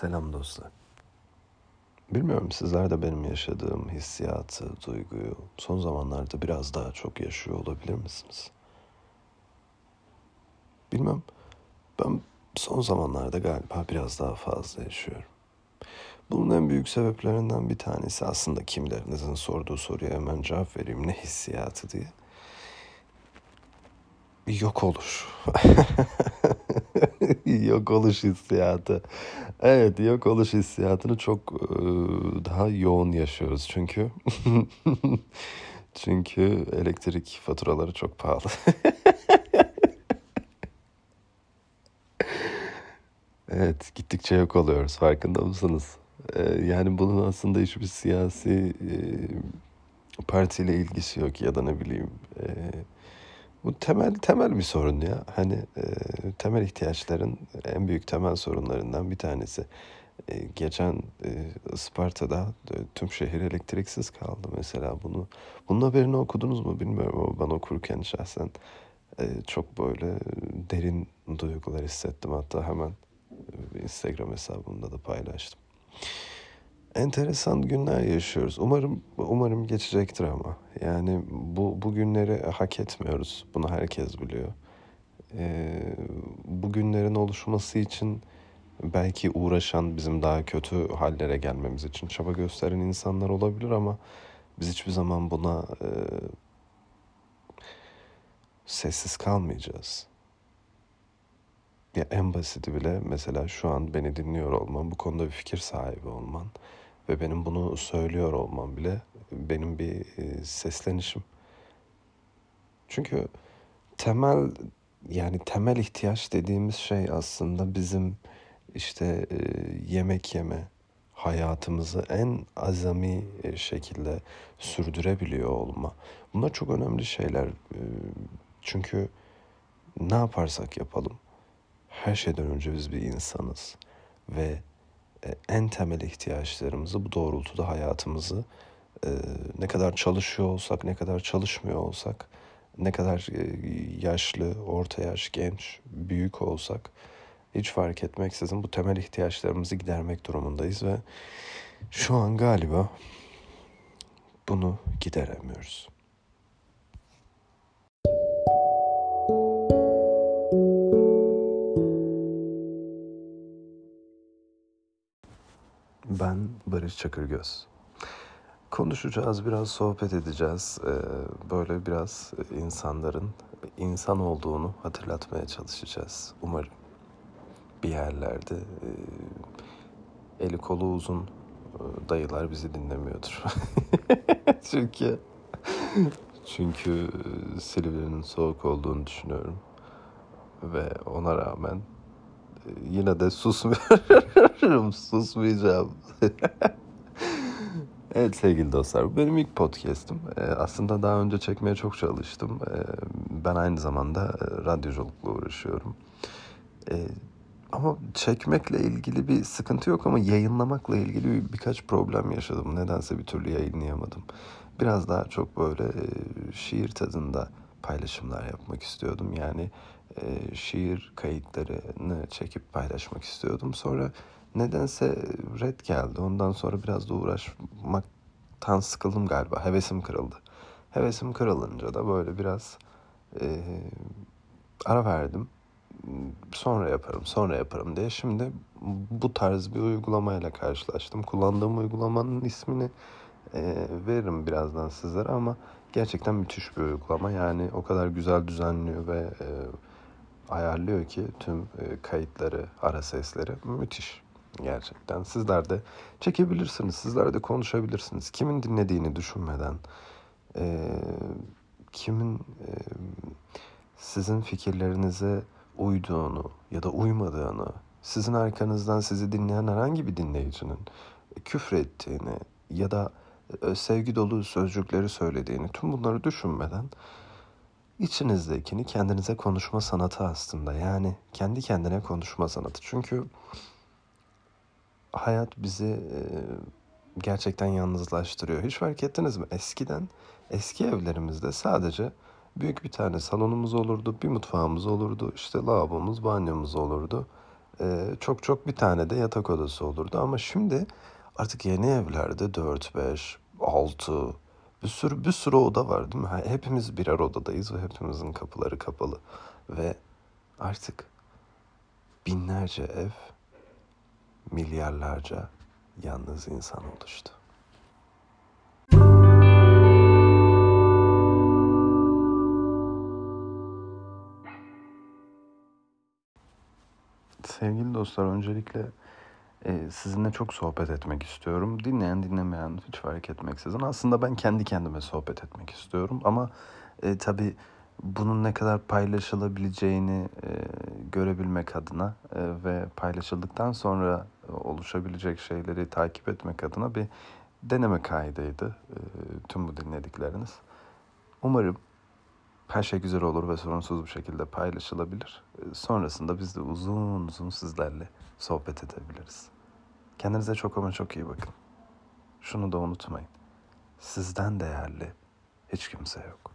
Selam dostlar. Bilmiyorum sizler de benim yaşadığım hissiyatı, duyguyu son zamanlarda biraz daha çok yaşıyor olabilir misiniz? Bilmem. Ben son zamanlarda galiba biraz daha fazla yaşıyorum. Bunun en büyük sebeplerinden bir tanesi aslında kimlerinizin sorduğu soruya hemen cevap vereyim ne hissiyatı diye. Yok oluş. yok oluş hissiyatı. Evet, yok oluş hissiyatını çok e, daha yoğun yaşıyoruz çünkü çünkü elektrik faturaları çok pahalı. Evet, gittikçe yok oluyoruz. Farkında mısınız? E, yani bunun aslında hiçbir siyasi e, partiyle ilgisi yok ya da ne bileyim. E, bu temel temel bir sorun ya. Hani e, temel ihtiyaçların en büyük temel sorunlarından bir tanesi. E, geçen e, Isparta'da e, tüm şehir elektriksiz kaldı mesela bunu. Bunun haberini okudunuz mu bilmiyorum ama ben okurken şahsen e, çok böyle derin duygular hissettim. Hatta hemen e, Instagram hesabımda da paylaştım. Enteresan günler yaşıyoruz. Umarım umarım geçecektir ama. Yani bu bu günleri hak etmiyoruz. Bunu herkes biliyor. Ee, bu günlerin oluşması için belki uğraşan, bizim daha kötü hallere gelmemiz için çaba gösteren insanlar olabilir ama biz hiçbir zaman buna e, sessiz kalmayacağız. Ya en basiti bile mesela şu an beni dinliyor olman, bu konuda bir fikir sahibi olman ve benim bunu söylüyor olmam bile benim bir e, seslenişim. Çünkü temel yani temel ihtiyaç dediğimiz şey aslında bizim işte e, yemek yeme, hayatımızı en azami e, şekilde sürdürebiliyor olma. Bunlar çok önemli şeyler. Çünkü ne yaparsak yapalım her şeyden önce biz bir insanız ve e, en temel ihtiyaçlarımızı bu doğrultuda hayatımızı e, ne kadar çalışıyor olsak, ne kadar çalışmıyor olsak, ne kadar e, yaşlı, orta yaş, genç, büyük olsak hiç fark etmeksizin bu temel ihtiyaçlarımızı gidermek durumundayız ve şu an galiba bunu gideremiyoruz. Ben Barış Çakırgöz. Konuşacağız, biraz sohbet edeceğiz. Ee, böyle biraz insanların insan olduğunu hatırlatmaya çalışacağız. Umarım bir yerlerde e, eli kolu uzun e, dayılar bizi dinlemiyordur. çünkü çünkü Silivri'nin soğuk olduğunu düşünüyorum. Ve ona rağmen yine de susmuyorum. Susmayacağım. evet sevgili dostlar bu benim ilk podcast'im. Ee, aslında daha önce çekmeye çok çalıştım. Ee, ben aynı zamanda e, radyoculukla uğraşıyorum. Ee, ama çekmekle ilgili bir sıkıntı yok ama yayınlamakla ilgili bir, birkaç problem yaşadım. Nedense bir türlü yayınlayamadım. Biraz daha çok böyle e, şiir tadında paylaşımlar yapmak istiyordum. Yani e, şiir kayıtlarını çekip paylaşmak istiyordum. Sonra nedense red geldi. Ondan sonra biraz da uğraşmaktan sıkıldım galiba. Hevesim kırıldı. Hevesim kırılınca da böyle biraz e, ara verdim. Sonra yaparım, sonra yaparım diye. Şimdi bu tarz bir uygulamayla karşılaştım. Kullandığım uygulamanın ismini e, veririm birazdan sizlere ama gerçekten müthiş bir uygulama. Yani o kadar güzel düzenliyor ve e, ayarlıyor ki tüm e, kayıtları, ara sesleri müthiş gerçekten. Sizler de çekebilirsiniz, sizler de konuşabilirsiniz. Kimin dinlediğini düşünmeden, e, kimin e, sizin fikirlerinize uyduğunu ya da uymadığını, sizin arkanızdan sizi dinleyen herhangi bir dinleyicinin küfrettiğini ya da sevgi dolu sözcükleri söylediğini tüm bunları düşünmeden içinizdekini kendinize konuşma sanatı aslında. Yani kendi kendine konuşma sanatı. Çünkü hayat bizi e, gerçekten yalnızlaştırıyor. Hiç fark ettiniz mi? Eskiden eski evlerimizde sadece büyük bir tane salonumuz olurdu, bir mutfağımız olurdu, işte lavabomuz, banyomuz olurdu. e, çok çok bir tane de yatak odası olurdu. Ama şimdi artık yeni evlerde 4, 5, 6 bir sürü bir sürü oda var değil mi? Hepimiz birer odadayız ve hepimizin kapıları kapalı. Ve artık binlerce ev, milyarlarca yalnız insan oluştu. Sevgili dostlar, öncelikle e, sizinle çok sohbet etmek istiyorum. Dinleyen dinlemeyen hiç fark etmeksizin. Aslında ben kendi kendime sohbet etmek istiyorum. Ama e, tabii bunun ne kadar paylaşılabileceğini e, görebilmek adına e, ve paylaşıldıktan sonra oluşabilecek şeyleri takip etmek adına bir deneme kaydıydı e, tüm bu dinledikleriniz. Umarım her şey güzel olur ve sorunsuz bir şekilde paylaşılabilir. E, Sonrasında biz de uzun uzun sizlerle sohbet edebiliriz. Kendinize çok ama çok iyi bakın. Şunu da unutmayın. Sizden değerli hiç kimse yok.